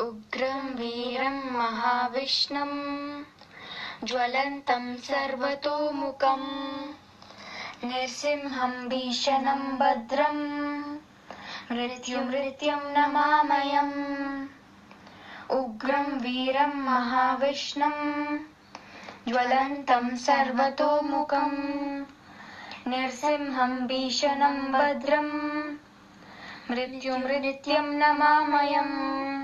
उग्रं वीरं महाविष्णं ज्वलन्तं सर्वतोमुखं नृसिंहं भीषणं भद्रं मृत्युमृत्यं नमामयम्। उग्रं वीरं महाविष्णं ज्वलन्तं सर्वतोमुखं नृसिंहं भीषणं भद्रं मृत्युमृत्यं नमामयम्।